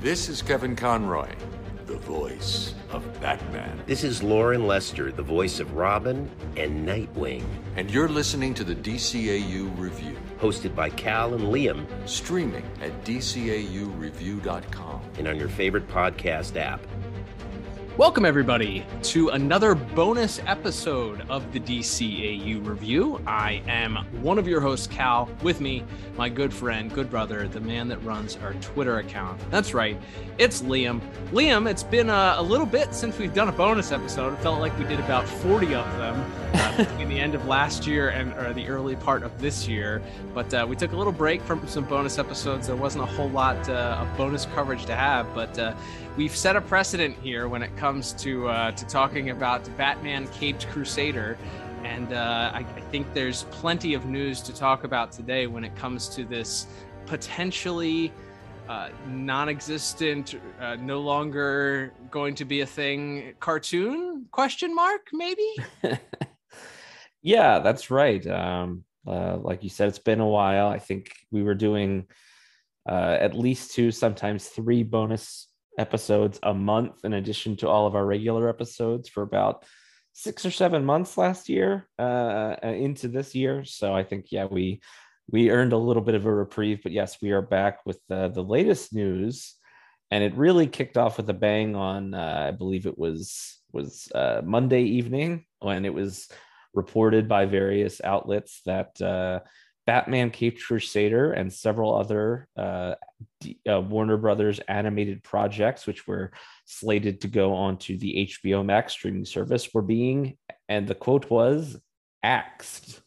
This is Kevin Conroy, the voice of Batman. This is Loren Lester, the voice of Robin and Nightwing. And you're listening to the DCAU Review, hosted by Cal and Liam, streaming at DCAUReview.com and on your favorite podcast app. Welcome, everybody, to another bonus episode of the DCAU Review. I am one of your hosts, Cal. With me, my good friend, good brother, the man that runs our Twitter account. That's right, it's Liam. Liam, it's been a, a little bit since we've done a bonus episode. It felt like we did about 40 of them uh, between the end of last year and or the early part of this year. But uh, we took a little break from some bonus episodes. There wasn't a whole lot uh, of bonus coverage to have, but uh, we've set a precedent here when it comes to uh, to talking about Batman Caped Crusader. And uh, I, I, think there's plenty of news to talk about today when it comes to this potentially uh, non-existent, uh, no longer going to be a thing cartoon? Question mark? Maybe. yeah, that's right. Um, uh, like you said, it's been a while. I think we were doing uh, at least two, sometimes three bonus episodes a month in addition to all of our regular episodes for about six or seven months last year uh, uh, into this year. So I think yeah we we earned a little bit of a reprieve, but yes, we are back with uh, the latest news, and it really kicked off with a bang on uh, I believe it was was uh, Monday evening when it was reported by various outlets that uh, Batman Caped Crusader and several other uh, uh, Warner Brothers animated projects, which were slated to go onto the HBO Max streaming service, were being, and the quote was, axed.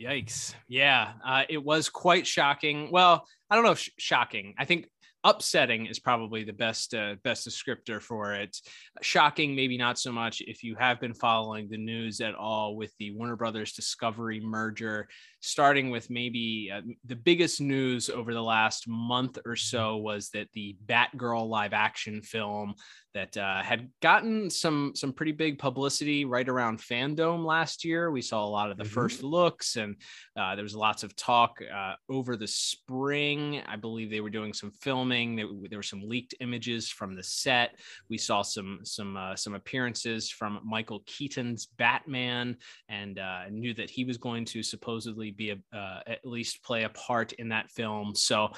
Yikes. Yeah, uh, it was quite shocking. Well, I don't know if sh- shocking. I think upsetting is probably the best uh, best descriptor for it. Shocking maybe not so much if you have been following the news at all with the warner brothers discovery merger starting with maybe uh, the biggest news over the last month or so was that the batgirl live action film that uh, had gotten some some pretty big publicity right around fandom last year. We saw a lot of the mm-hmm. first looks, and uh, there was lots of talk uh, over the spring. I believe they were doing some filming. There, there, were some leaked images from the set. We saw some some uh, some appearances from Michael Keaton's Batman, and uh, knew that he was going to supposedly be a, uh, at least play a part in that film. So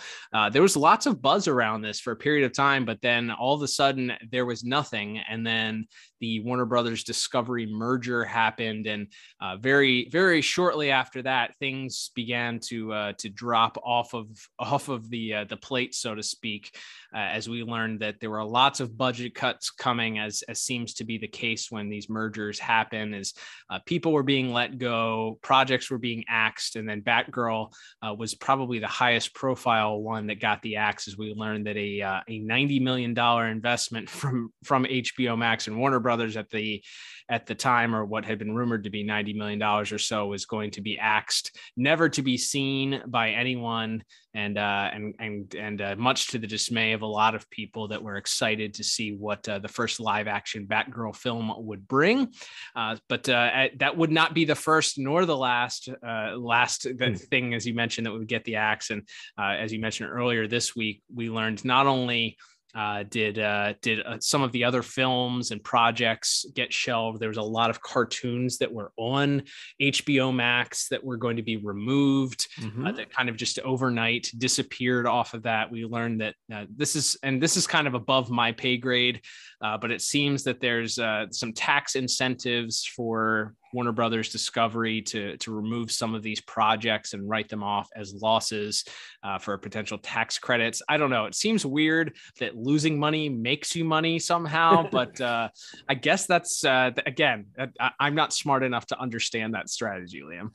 there was lots of buzz around this for a period of time, but then all of a sudden there was nothing. And then the Warner Brothers Discovery merger happened, and uh, very very shortly after that, things began to uh, to drop off of off of the uh, the plate, so to speak, uh, as we learned that there were lots of budget cuts coming, as as seems to be the case when these mergers happen, as uh, people were being let go, projects were being axed, and then Batgirl uh, was probably the highest profile one that got the axe, as we learned that a a ninety million dollar investment from from HBO Max and Warner Brothers at the at the time, or what had been rumored to be ninety million dollars or so, was going to be axed, never to be seen by anyone, and uh, and and and uh, much to the dismay of a lot of people that were excited to see what uh, the first live action Batgirl film would bring. Uh, but uh, that would not be the first nor the last uh, last hmm. thing, as you mentioned, that would get the axe. And as you mentioned earlier this week, we learned not only uh, did uh, did uh, some of the other films and projects get shelved? There was a lot of cartoons that were on HBO Max that were going to be removed. Uh, mm-hmm. that kind of just overnight disappeared off of that. We learned that uh, this is and this is kind of above my pay grade, uh, but it seems that there's some tax incentives for Warner Brothers Discovery to to remove some of these projects and write them off as losses uh, for potential tax credits. I don't know. It seems weird that losing money makes you money somehow, but uh, I guess that's uh, again. I, I'm not smart enough to understand that strategy, Liam.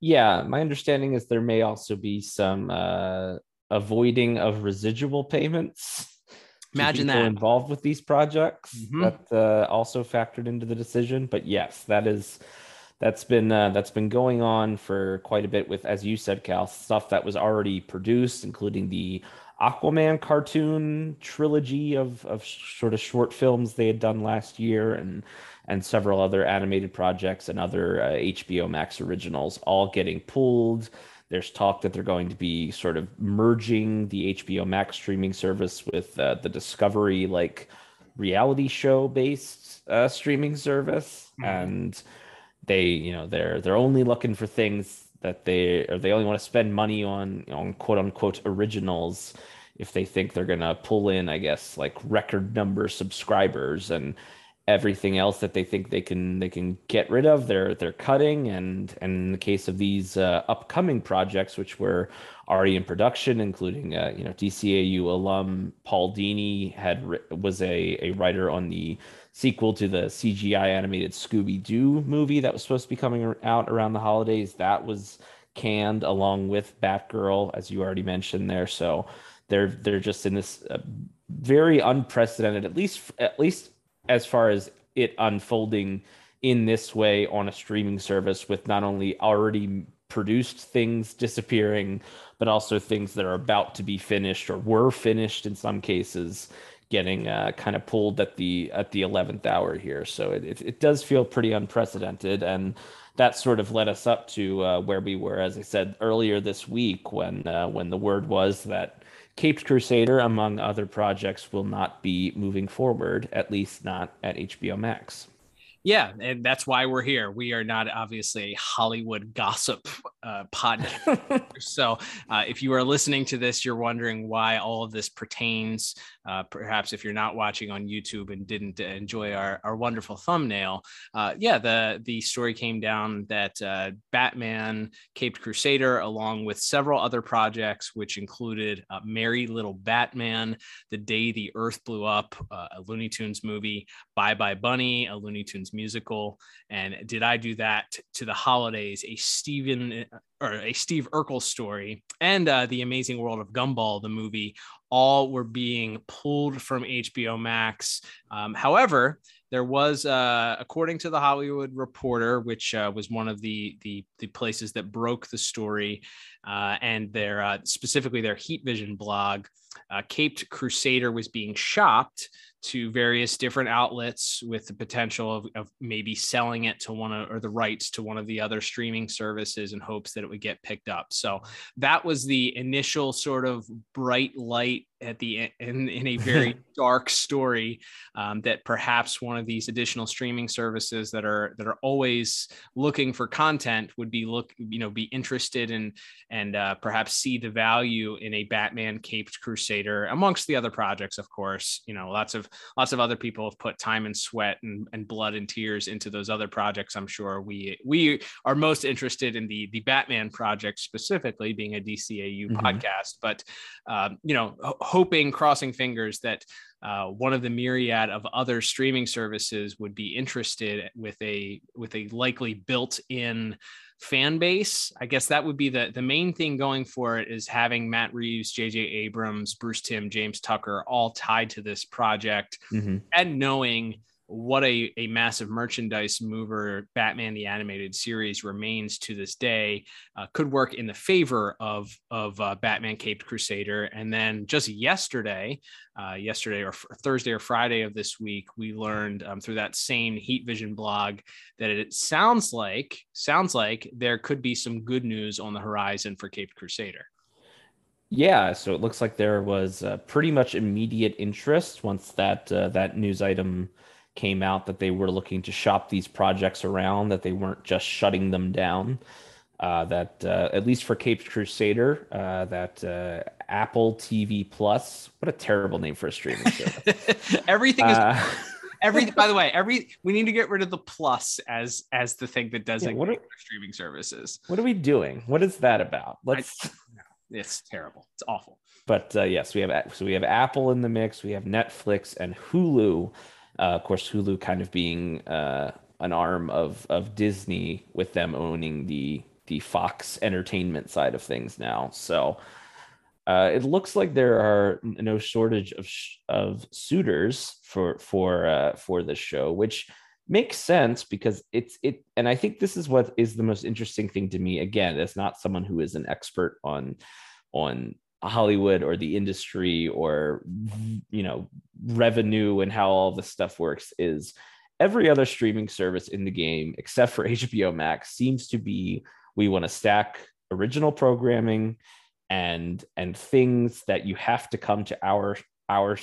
Yeah, my understanding is there may also be some uh, avoiding of residual payments Imagine that involved with these projects mm-hmm. that uh, also factored into the decision. But yes, that is that's been uh, that's been going on for quite a bit with, as you said, Cal, stuff that was already produced, including the Aquaman cartoon trilogy of of sort of short films they had done last year, and and several other animated projects and other uh, HBO Max originals, all getting pulled There's talk that they're going to be sort of merging the HBO Max streaming service with uh, the Discovery like reality show based uh, streaming service, mm-hmm. and they you know they're they're only looking for things that they or they only want to spend money on on quote unquote originals if they think they're gonna pull in, I guess, like record number subscribers and everything else that they think they can they can get rid of. They're they're cutting and and in the case of these uh, upcoming projects which were already in production including uh, you know DCAU alum Paul Dini had was a a writer on the sequel to the CGI animated Scooby Doo movie that was supposed to be coming out around the holidays. That was canned along with Batgirl as you already mentioned there. So they're they're just in this uh, very unprecedented at least at least as far as it unfolding in this way on a streaming service with not only already produced things disappearing, but also things that are about to be finished or were finished in some cases getting uh, kind of pulled at the at the 11th hour here. So it, it, it, does feel pretty unprecedented and that sort of led us up to uh, where we were as i said earlier this week when uh, when the word was that Caped Crusader, among other projects, will not be moving forward, at least not at HBO Max. Yeah, and that's why we're here. We are not obviously a Hollywood gossip uh, podcast. so, uh, if you are listening to this, you're wondering why all of this pertains. Uh, perhaps if you're not watching on YouTube and didn't enjoy our, our wonderful thumbnail, uh, yeah, the the story came down that uh, Batman Caped Crusader, along with several other projects, which included uh, Merry Little Batman, The Day the Earth Blew Up, a Looney Tunes movie, Bye Bye Bunny, a Looney Tunes musical, and Did I Do That to the Holidays, a Stephen or a Steve Urkel story, and uh, The Amazing World of Gumball, the movie, all were being pulled from HBO Max. Um, however, there was, uh, according to the Hollywood Reporter, which uh, was one of the, the, the places that broke the story, uh, and their uh, specifically their Heat Vision blog, uh, Caped Crusader was being shopped to various different outlets with the potential of, of maybe selling it to one of, or the rights to one of the other streaming services in hopes that it would get picked up. So that was the initial sort of bright light at the in, in a very dark story um, that perhaps one of these additional streaming services that are that are always looking for content would be look you know be interested in and uh, perhaps see the value in a Batman caped Crusader amongst the other projects of course you know lots of lots of other people have put time and sweat and, and blood and tears into those other projects I'm sure we we are most interested in the the Batman project specifically being a DCAU mm-hmm. podcast but um, you know hoping, crossing fingers that uh, one of the myriad of other streaming services would be interested with a with a likely built-in fan base. I guess that would be the the main thing going for it is having Matt Reeves, J.J. Abrams, Bruce Timm, James Tucker all tied to this project, mm-hmm. and knowing what a, a massive merchandise mover Batman the Animated Series remains to this day uh, could work in the favor of of uh, Batman Caped Crusader. And then just yesterday, uh, yesterday or Thursday or Friday of this week, we learned um, through that same Heat Vision blog that it sounds like sounds like there could be some good news on the horizon for Caped Crusader. Yeah, so it looks like there was uh, pretty much immediate interest once that uh, that news item came out that they were looking to shop these projects around, that they weren't just shutting them down. Uh, that uh, at least for Cape Crusader, uh, that uh, Apple TV Plus, what a terrible name for a streaming service. Everything is. Uh, every by the way, every we need to get rid of the plus as as the thing that doesn't yeah, what are, streaming services. What are we doing? What is that about? Let's. I, it's terrible. It's awful. But uh, yes, we have so we have Apple in the mix. We have Netflix and Hulu of course, Hulu kind of being uh, an arm of of Disney with them owning the the Fox Entertainment side of things now. So uh, it looks like there are no shortage of of suitors for for uh, for this show, which makes sense because it's it. And I think this is what is the most interesting thing to me. Again, as not someone who is an expert on on Hollywood or the industry or you know revenue and how all this stuff works is every other streaming service in the game except for HBO Max seems to be we want to stack original programming and and things that you have to come to our our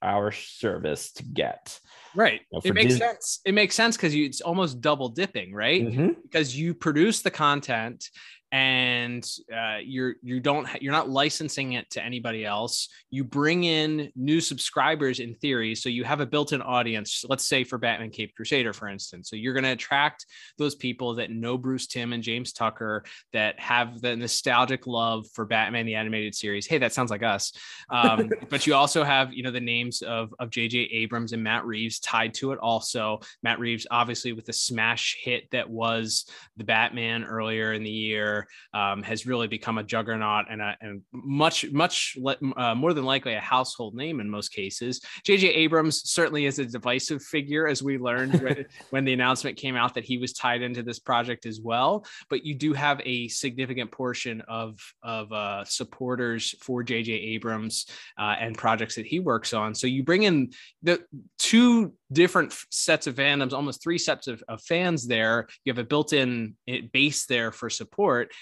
our service to get. Right. You know, it makes Disney- sense. It makes sense because it's almost double dipping right? Mm-hmm. because you produce the content and uh, you're you don't you're not licensing it to anybody else. You bring in new subscribers in theory so you have a built-in audience let's say for batman cape crusader for instance. So you're going to attract those people that know bruce Timm and james tucker that have the nostalgic love for batman the animated series. Hey that sounds like us. Um, but you also have you know the names of of jj abrams and matt reeves tied to it also. Matt reeves obviously with the smash hit that was the batman earlier in the year um, has really become a juggernaut and, a, and much, much uh, more than likely a household name in most cases. J.J. Abrams certainly is a divisive figure, as we learned when, when the announcement came out that he was tied into this project as well. But you do have a significant portion of, of uh, supporters for J.J. Abrams uh, and projects that he works on. So you bring in the two different sets of fandoms, almost three sets of, of fans there. You have a built-in eh, base there for support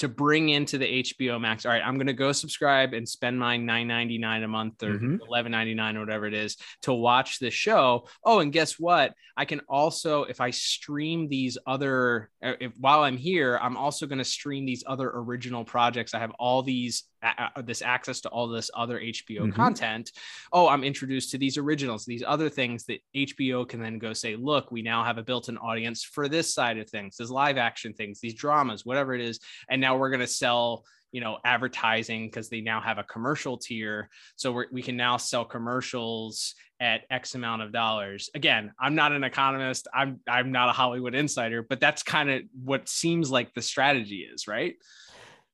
to bring into the HBO Max. All right, I'm going to go subscribe and spend my 9.99 a month or mm-hmm. 11.99 or whatever it is to watch this show. Oh, and guess what? I can also if I stream these other uh, if while I'm here, I'm also going to stream these other original projects. I have all these uh, this access to all this other HBO mm-hmm. content. Oh, I'm introduced to these originals, these other things that HBO can then go say, look, we now have a built-in audience for this side of things, these live action things, these dramas, whatever it is, and now we're going to sell you know advertising because they now have a commercial tier so we can now sell commercials at x amount of dollars again i'm not an economist i'm i'm not a hollywood insider but that's kind of what seems like the strategy is right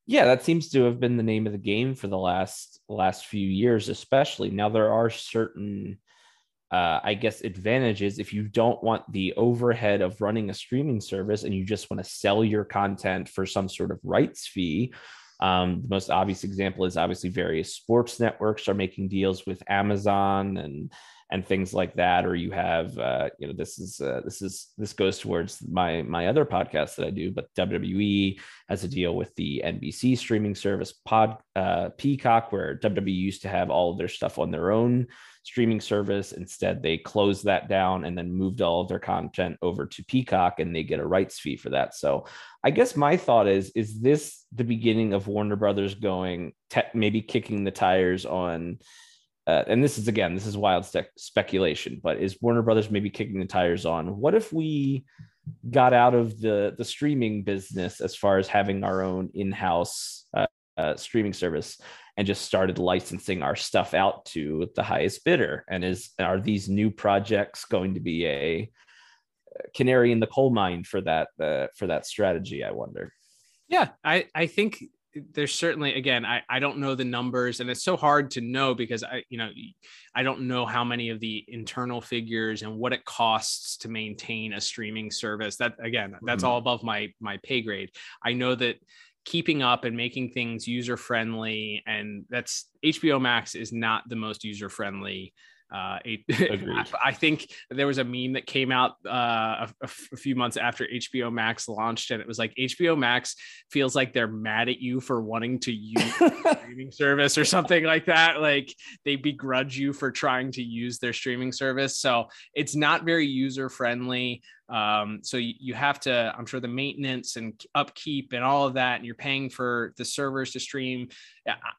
yeah, that seems to have been the name of the game for the last last few years, especially. Now there are certain uh, I guess advantages if you don't want the overhead of running a streaming service and you just want to sell your content for some sort of rights fee. Um, the most obvious example is obviously various sports networks are making deals with Amazon and and things like that or you have uh, you know this is uh, this is this goes towards my my other podcast that i do but wwe has a deal with the nbc streaming service pod uh, peacock where wwe used to have all of their stuff on their own streaming service. Instead they closed that down and then moved all of their content over to peacock and they get a rights fee for that. So i guess my thought is is this the beginning of warner brothers going te- maybe kicking the tires on uh, and this is again, this is wild speculation, but is Warner Brothers maybe kicking the tires on? What if we got out of the the streaming business as far as having our own in-house uh, uh, streaming service and just started licensing our stuff out to the highest bidder? And is are these new projects going to be a canary in the coal mine for that uh, for that strategy? I wonder. Yeah, I I think there's certainly again I, I don't know the numbers and it's so hard to know because i you know i don't know how many of the internal figures and what it costs to maintain a streaming service that again that's mm-hmm. all above my my pay grade i know that keeping up and making things user friendly and that's hbo max is not the most user friendly uh, I think there was a meme that came out uh, a, a, few months after HBO Max launched, and it was like HBO Max feels like they're mad at you for wanting to use streaming service or something like that. Like they begrudge you for trying to use their streaming service. So it's not very user friendly. Um, so you, you have to, I'm sure the maintenance and upkeep and all of that, and you're paying for the servers to stream.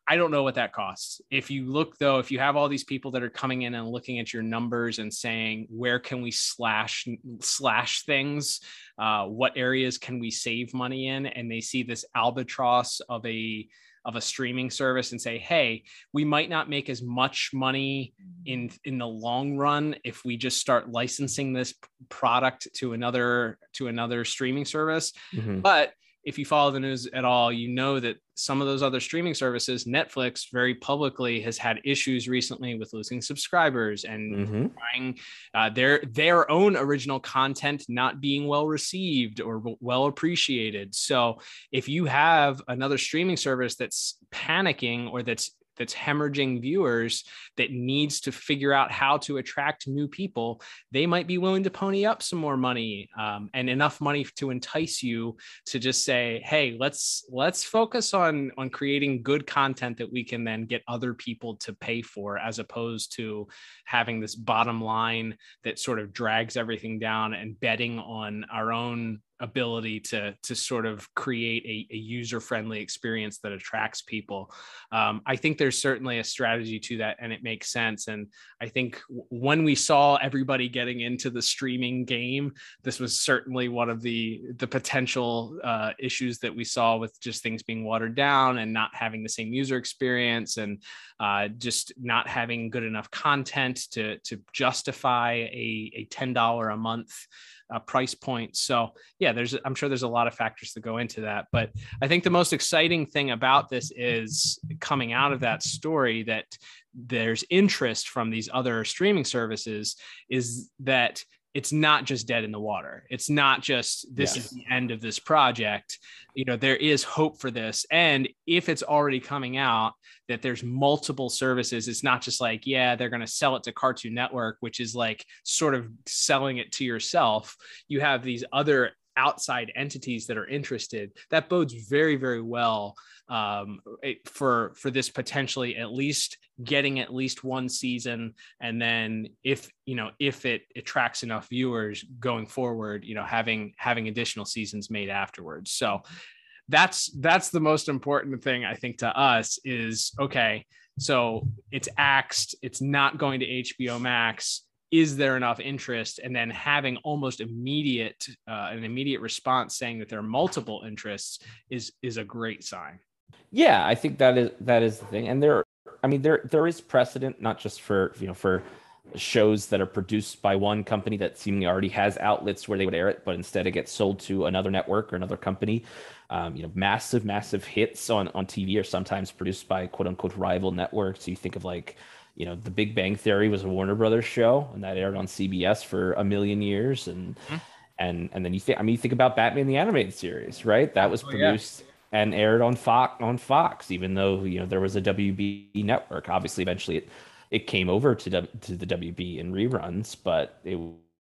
I don't know what that costs. If you look though, if you have all these people that are coming in and looking at your numbers and saying, where can we slash slash things? Uh, what areas can we save money in? And they see this albatross of a of a streaming service and say, hey, we might not make as much money in in the long run if we just start licensing this product to another to another streaming service. Mm-hmm. But if you follow the news at all, you know that some of those other streaming services, Netflix very publicly has had issues recently with losing subscribers and mm-hmm. trying uh, their their own original content not being well received or well appreciated. So if you have another streaming service that's panicking or that's that's hemorrhaging viewers that needs to figure out how to attract new people they might be willing to pony up some more money um, and enough money to entice you to just say hey let's let's focus on on creating good content that we can then get other people to pay for as opposed to having this bottom line that sort of drags everything down and betting on our own ability to to sort of create a, a user friendly experience that attracts people. Um, i think there's certainly a strategy to that and it makes sense. And i think when we saw everybody getting into the streaming game this was certainly one of the the potential uh, issues that we saw with just things being watered down and not having the same user experience and uh, just not having good enough content to to justify a, a $10 a month uh, price point. So yeah, there's I'm sure there's a lot of factors that go into that. But I think the most exciting thing about this is coming out of that story that there's interest from these other streaming services is that it's not just dead in the water. It's not just this yes. is the end of this project. You know, there is hope for this. And if it's already coming out that there's multiple services, it's not just like, yeah, they're going to sell it to Cartoon Network, which is like sort of selling it to yourself. You have these other outside entities that are interested. That bodes very, very well um, for for this potentially at least getting at least one season. And then if you know if it attracts enough viewers going forward you know having having additional seasons made afterwards. So that's that's the most important thing i think to us is okay so it's axed it's not going to hbo max. Is there enough interest? And then having almost immediate uh, an immediate response saying that there are multiple interests is is a great sign yeah i think that is that is the thing and there I mean, there there is precedent not just for you know for shows that are produced by one company that seemingly already has outlets where they would air it, but instead it gets sold to another network or another company. Um, you know, massive, massive hits on on TV are sometimes produced by quote unquote rival networks. So you think of like, you know, The Big Bang Theory was a Warner Brothers show, and that aired on CBS for a million years, and. Mm-hmm. And, and then you think I mean you think about Batman the animated series, right? That was produced oh, yeah and aired on Fox on Fox, even though you know there was a WB network. Obviously, eventually it it came over to to the WB in reruns, but it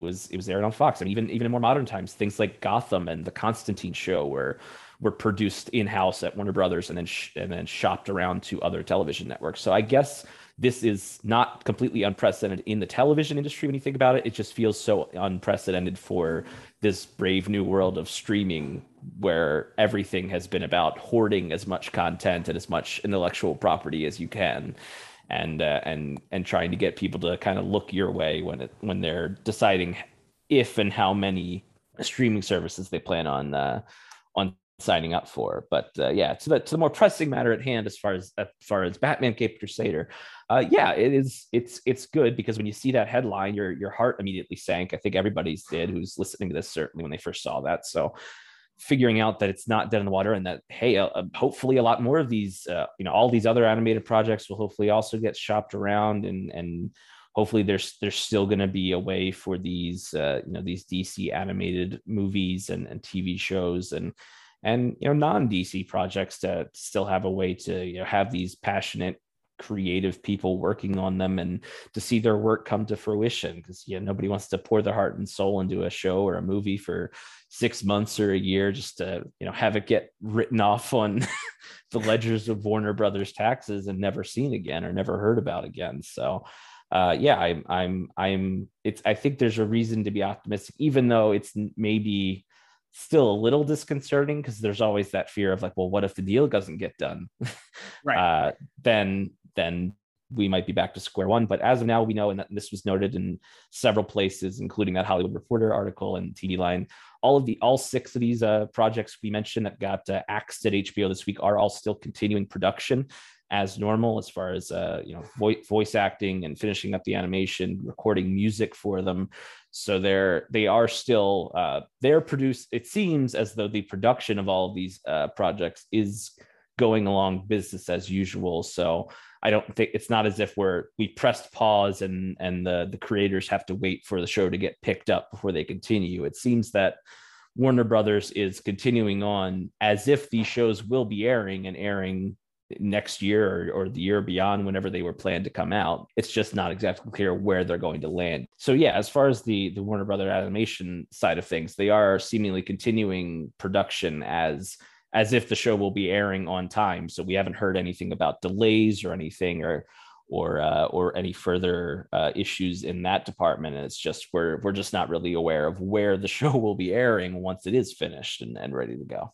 was it was aired on Fox. And even even in more modern times, things like Gotham and the Constantine show were were produced in house at Warner Brothers and then sh- and then shopped around to other television networks. So I guess this is not completely unprecedented in the television industry when you think about it. It just feels so unprecedented for this brave new world of streaming where everything has been about hoarding as much content and as much intellectual property as you can and uh, and and trying to get people to kind of look your way when it when they're deciding if and how many streaming services they plan on uh, on signing up for. But uh, yeah, to the to the more pressing matter at hand, as far as as far as Batman Cape Crusader, uh, yeah, it is. It's it's good because when you see that headline, your your heart immediately sank. I think everybody's did who's listening to this certainly when they first saw that. So figuring out that it's not dead in the water and that hey uh, uh, hopefully a lot more of these uh, you know all these other animated projects will hopefully also get shopped around and and hopefully there's there's still going to be a way for these uh, you know these dc animated movies and, and tv shows and and you know non dc projects to still have a way to you know have these passionate creative people working on them and to see their work come to fruition. Because yeah nobody wants to pour their heart and soul into a show or a movie for six months or a year just to you know have it get written off on the ledgers of warner brothers taxes and never seen again or never heard about again. So uh, yeah i'm i'm i'm it's i think there's a reason to be optimistic even though it's maybe still a little disconcerting because there's always that fear of like well what if the deal doesn't get done? Right. Uh, then then we might be back to square one. But as of now, we know, and this was noted in several places, including that Hollywood Reporter article and TV Line. All of the all six of these uh, projects we mentioned that got uh, axed at HBO this week are all still continuing production as normal, as far as uh, you know, voice, voice acting and finishing up the animation, recording music for them. So they're they are still uh, they're produced. It seems as though the production of all of these uh, projects is going along business as usual. So I don't think it's not as if we're we pressed pause and and the the creators have to wait for the show to get picked up before they continue. It seems that Warner Brothers is continuing on as if these shows will be airing and airing next year or, or, the year beyond whenever they were planned to come out it's just not exactly clear where they're going to land so yeah as far as the the warner brother animation side of things they are seemingly continuing production as as if the show will be airing on time. So we haven't heard anything about delays or anything or or uh, or any further uh, issues in that department. And it's just we're we're just not really aware of where the show will be airing once it is finished and, and ready to go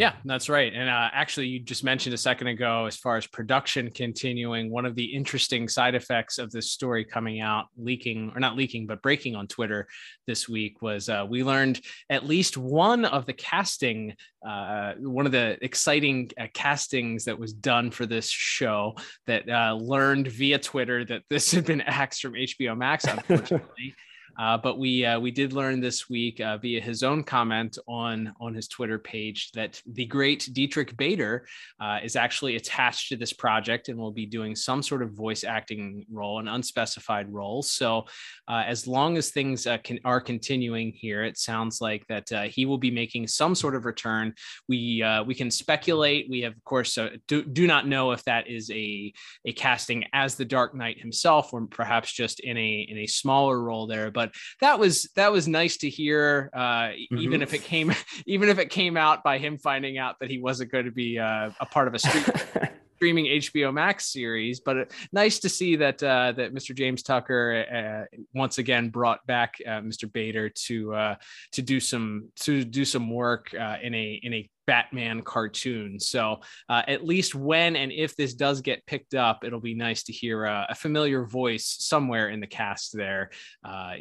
yeah, that's right. And uh, actually, you just mentioned a second ago, as far as production continuing, one of the interesting side effects of this story coming out, leaking or not leaking, but breaking on Twitter this week was uh, we learned at least one of the casting, uh, one of the exciting uh, castings that was done for this show that uh, learned via Twitter that this had been axed from HBO Max, unfortunately. Uh, but we uh, we did learn this week uh, via his own comment on on his Twitter page that the great Diedrich Bader uh, is actually attached to this project and will be doing some sort of voice acting role, an unspecified role. So uh, as long as things uh, can are continuing here, it sounds like that he will be making some sort of return. We we can speculate. We have of course do, do not know if that is a a casting as the Dark Knight himself or perhaps just in a in a smaller role there, but that was that was nice to hear. Uh, mm-hmm. Even if it came, even if it came out by him finding out that he wasn't going to be uh, a part of a street, streaming HBO Max series. But uh, nice to see that uh, that Mr. James Tucker uh, once again brought back uh, Mr. Bader to uh, to do some to do some work uh, in a in a Batman cartoon. So uh, at least when and if this does get picked up, it'll be nice to hear a, a familiar voice somewhere in the cast there uh,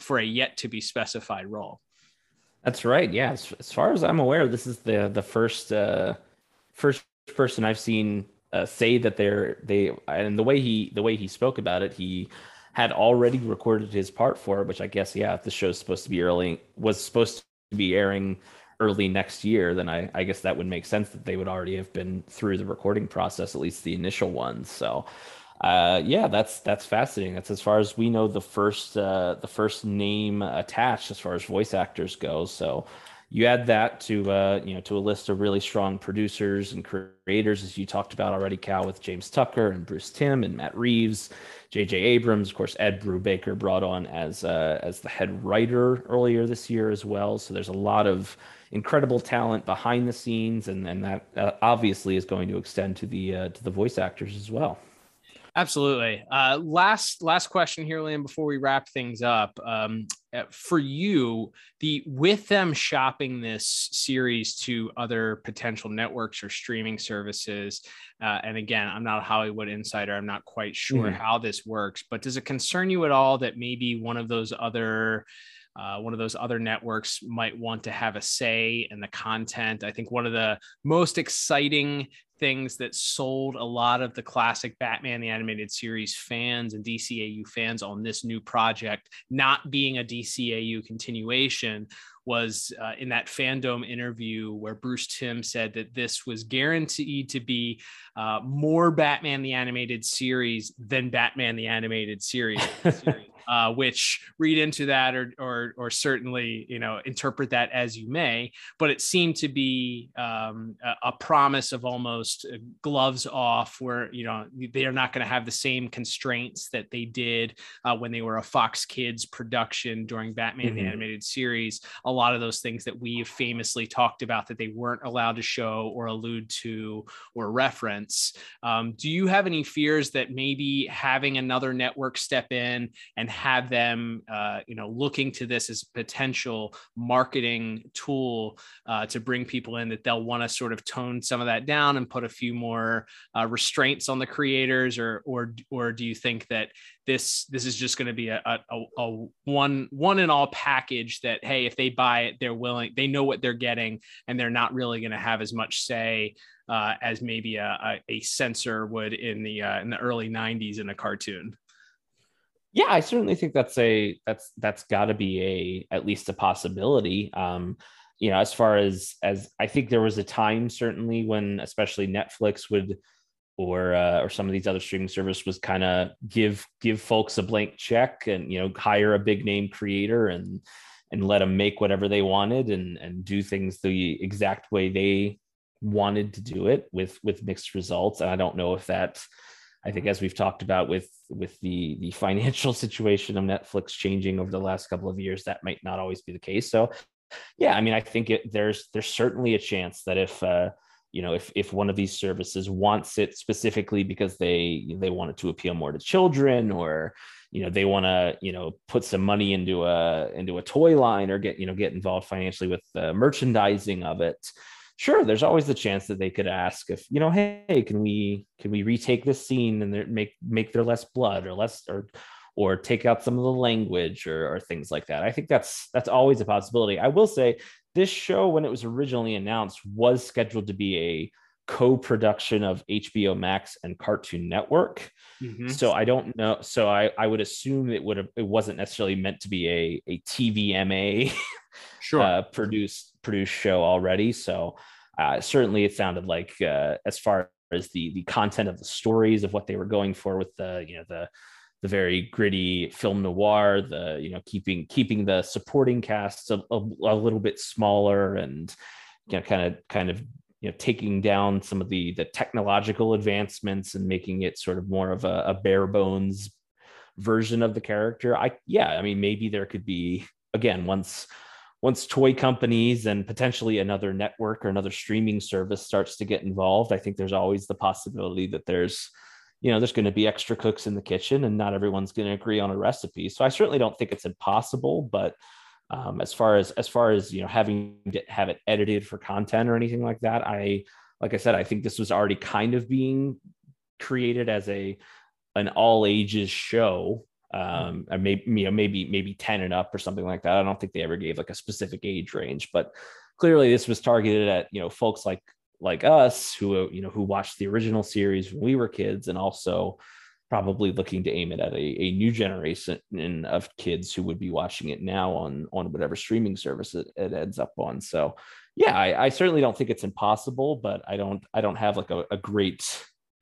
for a yet to be specified role. That's right. Yeah, as, as, far as I'm aware, this is the the first uh, first person I've seen uh, say that they're they and the way he the way he spoke about it, he had already recorded his part for it, which I guess yeah, the show's supposed to be early was supposed to be airing early next year, then I, I guess that would make sense that they would already have been through the recording process, at least the initial ones. So, uh, yeah, that's that's fascinating. That's as far as we know the first uh, the first name attached as far as voice actors go. So, you add that to uh, you know to a list of really strong producers and creators, as you talked about already, Cal, with James Tucker and Bruce Timm and Matt Reeves, J.J. Abrams, of course, Ed Brubaker brought on as uh, as the head writer earlier this year as well. So there's a lot of incredible talent behind the scenes, and and that uh, obviously is going to extend to the uh, to the voice actors as well. Absolutely. Uh, last last question here, Liam, before we wrap things up. Um, uh, for you, the with them shopping this series to other potential networks or streaming services, uh, and again, I'm not a Hollywood insider. I'm not quite sure mm-hmm. how this works, but does it concern you at all that maybe one of those other uh, one of those other networks might want to have a say in the content. I think one of the most exciting things that sold a lot of the classic Batman the Animated Series fans and DCAU fans on this new project, not being a DCAU continuation, was uh, in that fandom interview where Bruce Timm said that this was guaranteed to be uh, more Batman the Animated Series than Batman the Animated Series. uh, which read into that or, or, or certainly, you know, interpret that as you may, but it seemed to be um, a, a, promise of almost uh, gloves off where, you know, they are not going to have the same constraints that they did uh, when they were a Fox Kids production during Batman mm-hmm. the Animated Series. A lot of those things that we famously talked about that they weren't allowed to show or allude to or reference. Um, do you have any fears that maybe having another network step in and have them, uh, you know, looking to this as a potential marketing tool uh, to bring people in, that they'll want to sort of tone some of that down and put a few more uh, restraints on the creators, or or or do you think that this this is just going to be a, a, a, one one and all package that hey, if they buy it, they're willing, they know what they're getting, and they're not really going to have as much say. Uh, as maybe a, a, a, censor would in the uh, in the early 90s in a cartoon yeah, I certainly think that's a that's that's got to be a at least a possibility. Um, you know, as far as as I think there was a time certainly when especially Netflix would or uh, or some of these other streaming service was kind of give give folks a blank check and you know hire a big name creator and and let them make whatever they wanted and and do things the exact way they wanted to do it with with mixed results, and I don't know if that. I think as we've talked about with with the the financial situation of Netflix changing over the last couple of years, that might not always be the case. So, yeah, I mean, I think it, there's there's certainly a chance that if uh, you know if if one of these services wants it specifically because they they want it to appeal more to children or you know they want to you know put some money into a into a toy line or get you know get involved financially with the merchandising of it sure there's always the chance that they could ask if you know hey can we can we retake this scene and make make there less blood or less or or take out some of the language or, or things like that? I think that's that's always a possibility. I will say this show when it was originally announced was scheduled to be a co-production of HBO Max and Cartoon Network. Mm-hmm. So I don't know. So I, I would assume it would have it wasn't necessarily meant to be a, a TVMA sure uh, produced produced show already. So uh, certainly it sounded like uh, as far as the the content of the stories of what they were going for with the you know the the very gritty film noir the you know keeping keeping the supporting casts a, a, a little bit smaller and you know kind of kind of you know taking down some of the the technological advancements and making it sort of more of a, a bare bones version of the character. I yeah i mean maybe there could be again once once toy companies and potentially another network or another streaming service starts to get involved i think there's always the possibility that there's you know there's going to be extra cooks in the kitchen and not everyone's going to agree on a recipe. So i certainly don't think it's impossible but um, as far as as far as you know having to have it edited for content or anything like that i like i said i think this was already kind of being created as a an all ages show. Um and maybe you know maybe maybe 10 and up or something like that. I don't think they ever gave like a specific age range but clearly this was targeted at you know folks like like us who you know who watched the original series when we were kids and also probably looking to aim it at a, a new generation of kids who would be watching it now on on whatever streaming service it, it ends up on so yeah I, I, certainly don't think it's impossible but i don't i don't have like a, a great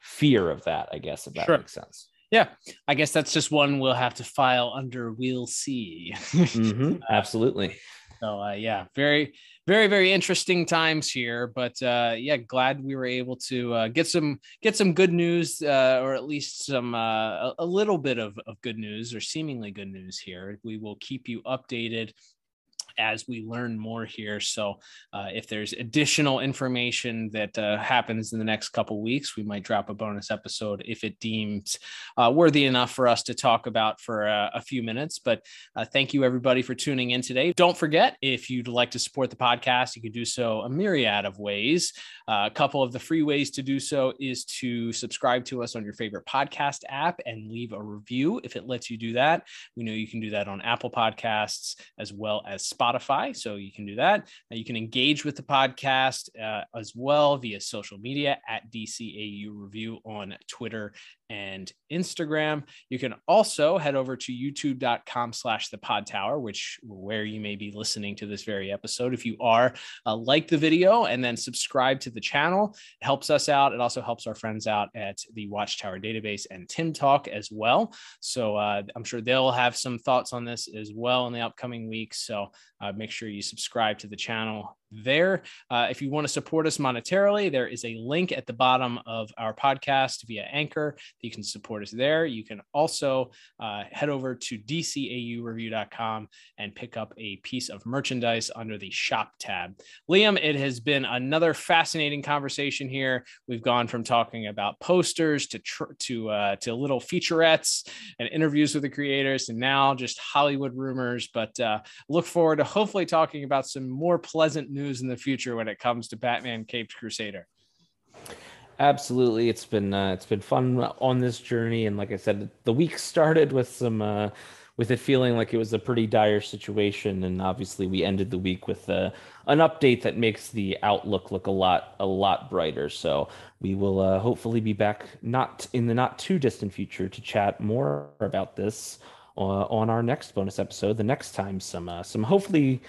fear of that i guess if that sure. makes sense yeah i guess that's just one we'll have to file under we'll see mm-hmm. absolutely so uh, yeah very very very interesting times here but uh, yeah glad we were able to uh, get some get some good news uh, or at least some uh, a, a, little bit of, of good news or seemingly good news here. We will keep you updated as we learn more here. So, uh, if there's additional information that uh, happens in the next couple weeks, we might drop a bonus episode if it deems uh, worthy enough for us to talk about for uh, a few minutes. But uh, thank you, everybody, for tuning in today. Don't forget, if you'd like to support the podcast, you can do so a myriad of ways. Uh, a couple of the free ways to do so is to subscribe to us on your favorite podcast app and leave a review if it lets you do that. We know you can do that on Apple Podcasts as well as Spotify. Spotify, so you can do that. You can engage with the podcast uh, as well via social media at DCAU Review on Twitter and Instagram. You can also head over to youtube.com slash the podtower, which where you may be listening to this very episode. If you are, uh, like the video and then subscribe to the channel. It helps us out. It also helps our friends out at the Watchtower database and Tim Talk as well. So uh, I'm sure they'll have some thoughts on this as well in the upcoming weeks. So uh, make sure you subscribe to the channel there. Uh, if you want to support us monetarily, there is a link at the bottom of our podcast via Anchor. You can support us there. You can also uh, head over to dcaureview.com and pick up a piece of merchandise under the shop tab. Liam, it has been another fascinating conversation here. We've gone from talking about posters to tr- to uh, to little featurettes and interviews with the creators, and now just Hollywood rumors. But uh, look forward to hopefully talking about some more pleasant news in the future when it comes to Batman Caped Crusader. Absolutely, it's been uh, it's been fun on this journey, and like I said, the week started with some uh, with it feeling like it was a pretty dire situation, and obviously we ended the week with uh, an update that makes the outlook look a lot a lot brighter. So we will uh, hopefully be back not in the not too distant future to chat more about this on our next bonus episode. The next time some uh, some hopefully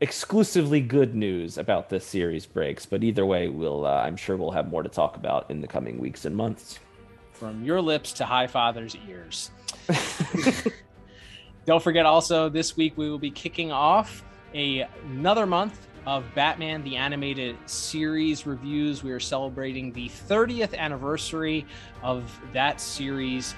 exclusively good news about this series breaks. But either way, we'll uh, I'm sure we'll have more to talk about in the coming weeks and months. From your lips to Highfather's ears. Don't forget also this week we will be kicking off a, another month of Batman the Animated Series reviews. We are celebrating the 30th anniversary of that series.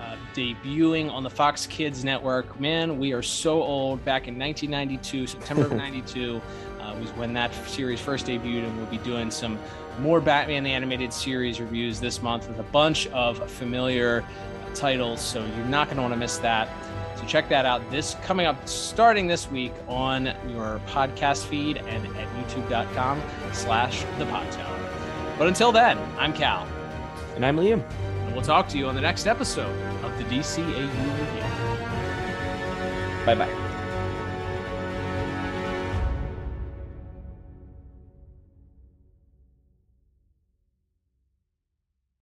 Uh, debuting on the Fox Kids network. Man, we are so old. Back in 1992, September of 92, uh, was when that series first debuted, and we'll be doing some more Batman the Animated Series reviews this month with a bunch of familiar titles. So you're not going to want to miss that. So check that out. This coming up starting this week on your podcast feed and at youtube.com slash the podtower. But until then, I'm Cal. And I'm Liam. We'll talk to you on the next episode of the DCAU review. Bye bye.